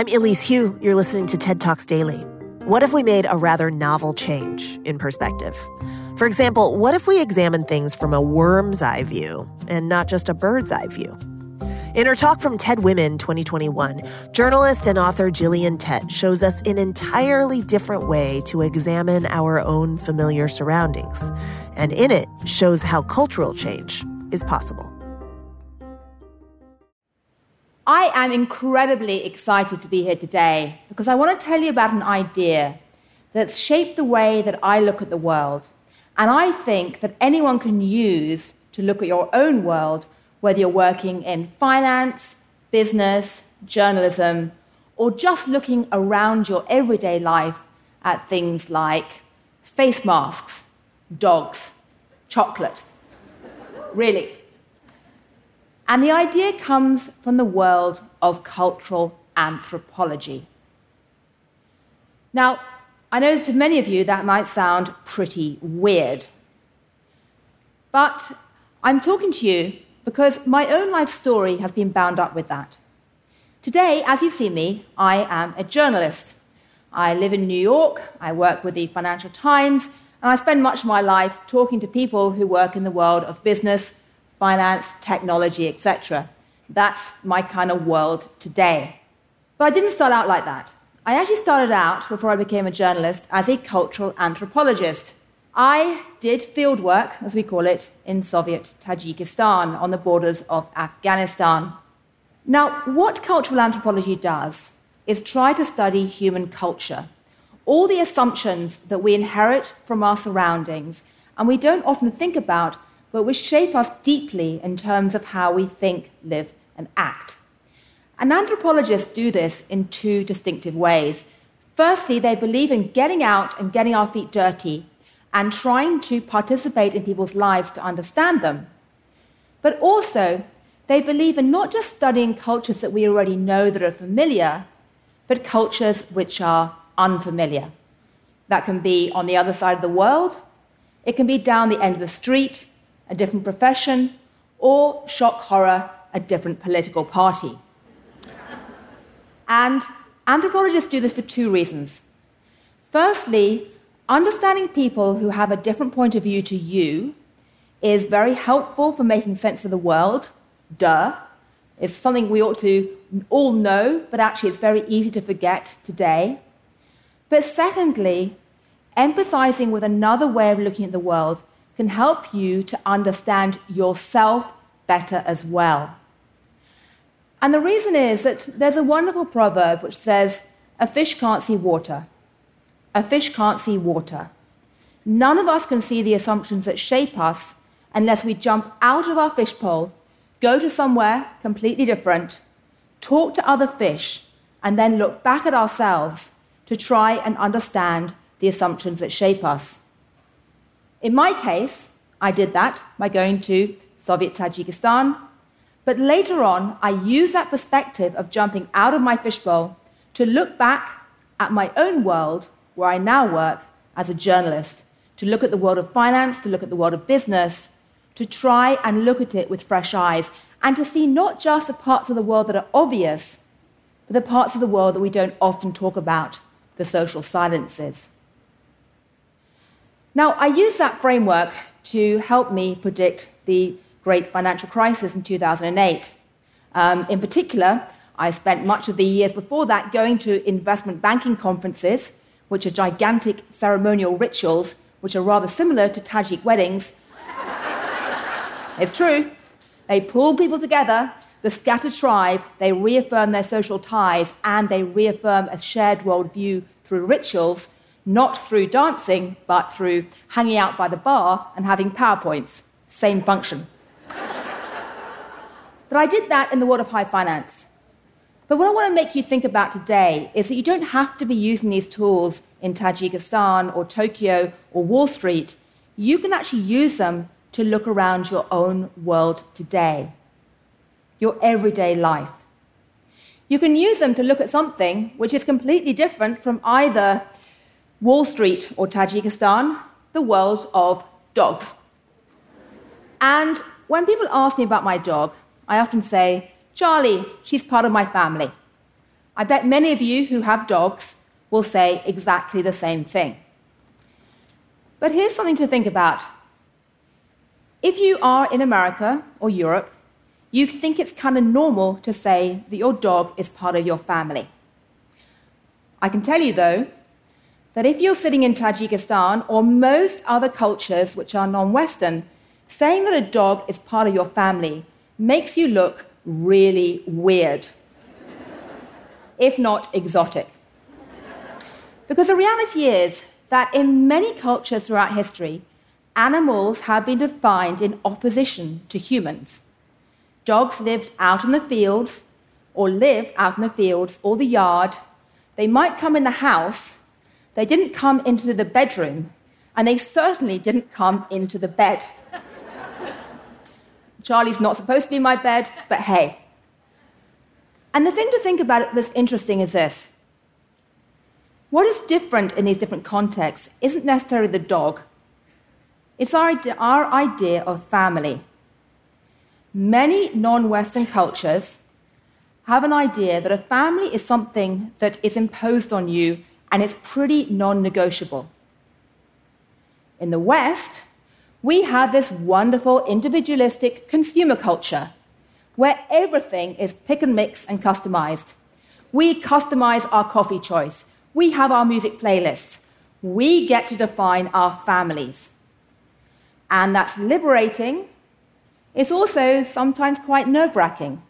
I'm Elise Hu. You're listening to TED Talks Daily. What if we made a rather novel change in perspective? For example, what if we examine things from a worm's eye view and not just a bird's eye view? In her talk from TED Women 2021, journalist and author Gillian Tett shows us an entirely different way to examine our own familiar surroundings. And in it, shows how cultural change is possible. I am incredibly excited to be here today because I want to tell you about an idea that's shaped the way that I look at the world. And I think that anyone can use to look at your own world whether you're working in finance, business, journalism, or just looking around your everyday life at things like face masks, dogs, chocolate. really. And the idea comes from the world of cultural anthropology. Now, I know that to many of you that might sound pretty weird. But I'm talking to you because my own life story has been bound up with that. Today, as you see me, I am a journalist. I live in New York, I work with the Financial Times, and I spend much of my life talking to people who work in the world of business, finance, technology, etc. That's my kind of world today. But I didn't start out like that. I actually started out, before I became a journalist, as a cultural anthropologist. I did field work, as we call it, in Soviet Tajikistan on the borders of Afghanistan. Now, what cultural anthropology does is try to study human culture, all the assumptions that we inherit from our surroundings and we don't often think about, but which shape us deeply in terms of how we think, live, and act. And anthropologists do this in two distinctive ways. Firstly, they believe in getting out and getting our feet dirty and trying to participate in people's lives to understand them. But also, they believe in not just studying cultures that we already know that are familiar, but cultures which are unfamiliar. That can be on the other side of the world, it can be down the end of the street, a different profession, or shock horror, a different political party. and anthropologists do this for two reasons. Firstly, understanding people who have a different point of view to you is very helpful for making sense of the world. Duh. It's something we ought to all know, but actually it's very easy to forget today. But secondly, empathizing with another way of looking at the world can help you to understand yourself better as well. And the reason is that there's a wonderful proverb which says, A fish can't see water, a fish can't see water. None of us can see the assumptions that shape us unless we jump out of our fishbowl, go to somewhere completely different, talk to other fish, and then look back at ourselves to try and understand the assumptions that shape us. In my case, I did that by going to Soviet Tajikistan, but later on, I used that perspective of jumping out of my fishbowl to look back at my own world where I now work as a journalist, to look at the world of finance, to look at the world of business, to try and look at it with fresh eyes, and to see not just the parts of the world that are obvious, but the parts of the world that we don't often talk about, the social silences. Now, I use that framework to help me predict the great financial crisis in 2008. Um, in particular, I spent much of the years before that going to investment banking conferences which are gigantic ceremonial rituals which are rather similar to Tajik weddings. it's true. They pull people together, the scattered tribe, they reaffirm their social ties, and they reaffirm a shared worldview through rituals, not through dancing, but through hanging out by the bar and having PowerPoints. Same function. but I did that in the world of high finance. But what I want to make you think about today is that you don't have to be using these tools in Tajikistan or Tokyo or Wall Street. You can actually use them to look around your own world today, your everyday life. You can use them to look at something which is completely different from either Wall Street or Tajikistan, the world of dogs. And when people ask me about my dog, I often say, Charlie, she's part of my family. I bet many of you who have dogs will say exactly the same thing. But here's something to think about. If you are in America or Europe, you think it's kind of normal to say that your dog is part of your family. I can tell you, though, that if you're sitting in Tajikistan or most other cultures which are non Western, saying that a dog is part of your family makes you look really weird, if not exotic. Because the reality is that in many cultures throughout history, animals have been defined in opposition to humans. Dogs lived out in the fields, or live out in the fields or the yard. They might come in the house. They didn't come into the bedroom, and they certainly didn't come into the bed. Charlie's not supposed to be in my bed, but hey. And the thing to think about that's interesting is this what is different in these different contexts isn't necessarily the dog, it's our, our idea of family. Many non Western cultures have an idea that a family is something that is imposed on you and it's pretty non negotiable. In the West, we have this wonderful individualistic consumer culture where everything is pick and mix and customized. We customize our coffee choice, we have our music playlists, we get to define our families. And that's liberating it's also sometimes quite nerve wracking.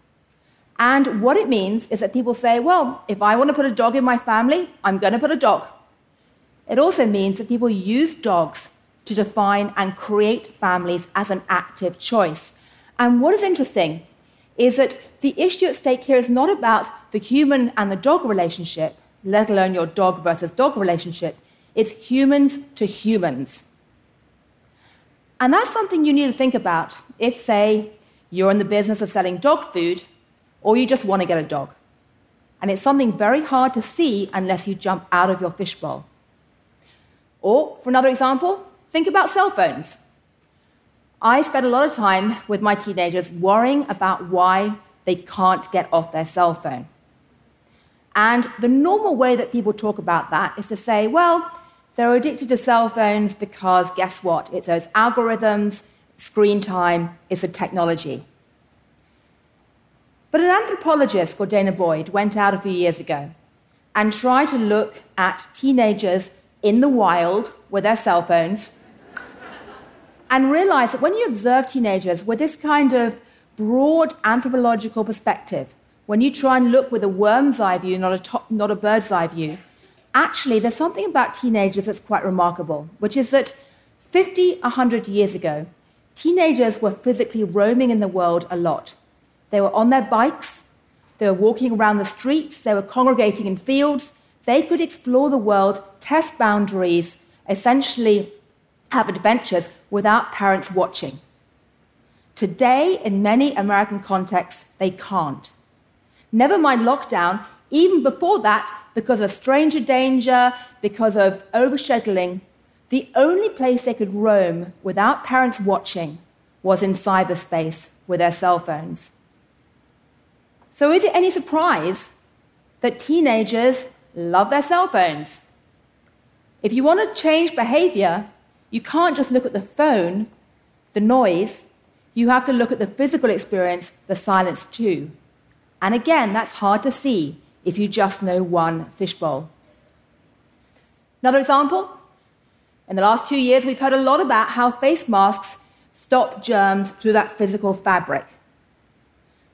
And what it means is that people say, well, if I want to put a dog in my family, I'm going to put a dog. It also means that people use dogs to define and create families as an active choice. And what is interesting is that the issue at stake here is not about the human and the dog relationship, let alone your dog versus dog relationship. It's humans to humans. And that's something you need to think about if, say, you're in the business of selling dog food or you just want to get a dog. And it's something very hard to see unless you jump out of your fishbowl. Or, for another example, think about cell phones. I spend a lot of time with my teenagers worrying about why they can't get off their cell phone. And the normal way that people talk about that is to say, well, they're addicted to cell phones because guess what? It's those algorithms, screen time, it's a technology. But an anthropologist called Danah Boyd went out a few years ago and tried to look at teenagers in the wild with their cell phones and realized that when you observe teenagers with this kind of broad anthropological perspective, when you try and look with a worm's eye view, not a, top, not a bird's eye view, actually, there's something about teenagers that's quite remarkable, which is that 50, 100 years ago, teenagers were physically roaming in the world a lot. They were on their bikes, they were walking around the streets, they were congregating in fields. They could explore the world, test boundaries, essentially have adventures without parents watching. Today, in many American contexts, they can't. Never mind lockdown, even before that, because of stranger danger, because of overscheduling, the only place they could roam without parents watching was in cyberspace with their cell phones. So, is it any surprise that teenagers love their cell phones? If you want to change behavior, you can't just look at the phone, the noise, you have to look at the physical experience, the silence too. And again, that's hard to see if you just know one fishbowl. Another example in the last two years, we've heard a lot about how face masks stop germs through that physical fabric.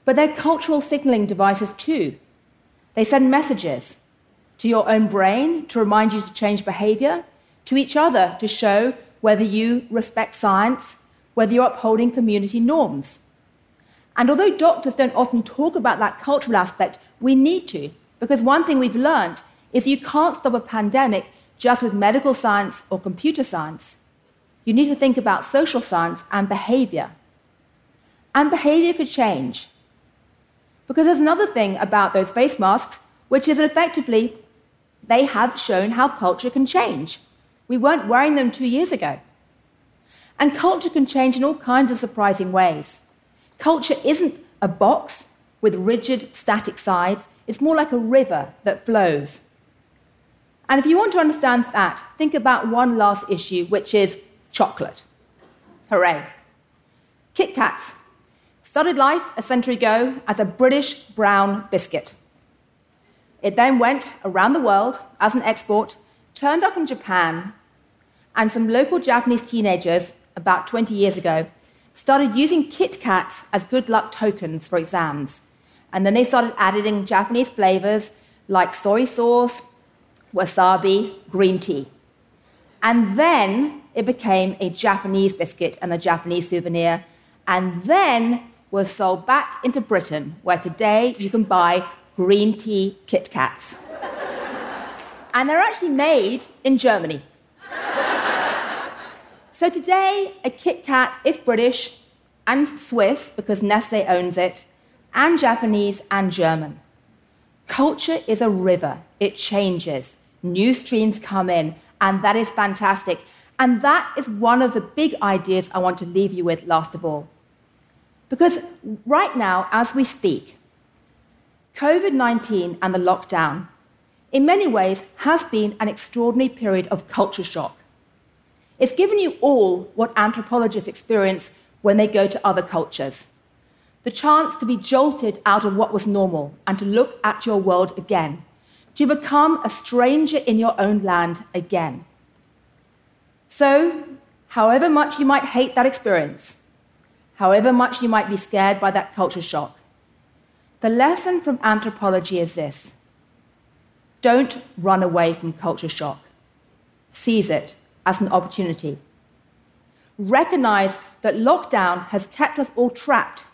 But they're cultural signaling devices too. They send messages to your own brain to remind you to change behavior, to each other to show whether you respect science, whether you're upholding community norms. And although doctors don't often talk about that cultural aspect, we need to, because one thing we've learned is you can't stop a pandemic just with medical science or computer science. You need to think about social science and behavior. And behavior could change. Because there's another thing about those face masks, which is effectively they have shown how culture can change. We weren't wearing them two years ago. And culture can change in all kinds of surprising ways. Culture isn't a box, with rigid, static sides. It's more like a river that flows. And if you want to understand that, think about one last issue, which is chocolate. Hooray. Kit Kats started life a century ago as a British brown biscuit. It then went around the world as an export, turned up in Japan, and some local Japanese teenagers, about 20 years ago, started using Kit Kats as good luck tokens for exams. And then they started adding Japanese flavors like soy sauce, wasabi, green tea. And then it became a Japanese biscuit and a Japanese souvenir, and then was sold back into Britain, where today you can buy green tea Kit Kats. and they're actually made in Germany. so today, a Kit Kat is British and Swiss because Nestle owns it, and Japanese and German. Culture is a river, it changes. New streams come in, and that is fantastic. And that is one of the big ideas I want to leave you with last of all. Because right now, as we speak, COVID 19 and the lockdown, in many ways, has been an extraordinary period of culture shock. It's given you all what anthropologists experience when they go to other cultures the chance to be jolted out of what was normal and to look at your world again, to become a stranger in your own land again. So, however much you might hate that experience, however much you might be scared by that culture shock, the lesson from anthropology is this don't run away from culture shock, seize it as an opportunity. Recognize that lockdown has kept us all trapped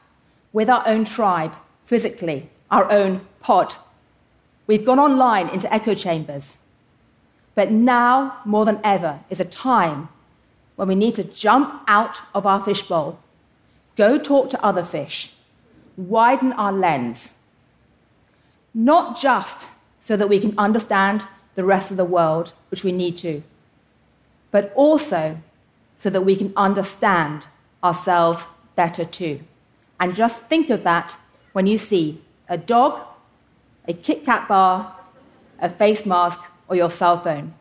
with our own tribe, physically, our own pod. We've gone online into echo chambers. But now, more than ever, is a time when we need to jump out of our fishbowl, go talk to other fish, widen our lens. Not just so that we can understand the rest of the world, which we need to, but also so that we can understand ourselves better too. And just think of that when you see a dog, a Kit Kat bar, a face mask, or your cell phone.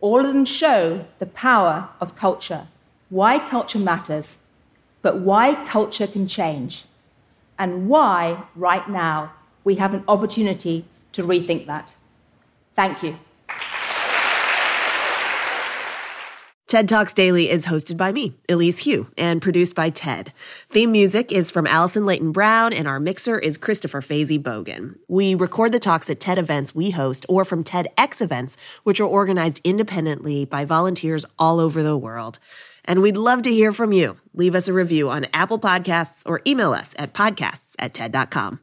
All of them show the power of culture, why culture matters, but why culture can change, and why, right now, we have an opportunity to rethink that. Thank you. TED Talks Daily is hosted by me, Elise Hu, and produced by TED. Theme music is from Alison Leyton Brown, and our mixer is Christopher Faizy Bogan. We record the talks at TED events we host or from TEDx events, which are organized independently by volunteers all over the world. And we'd love to hear from you. Leave us a review on Apple Podcasts or email us at podcasts at TED.com.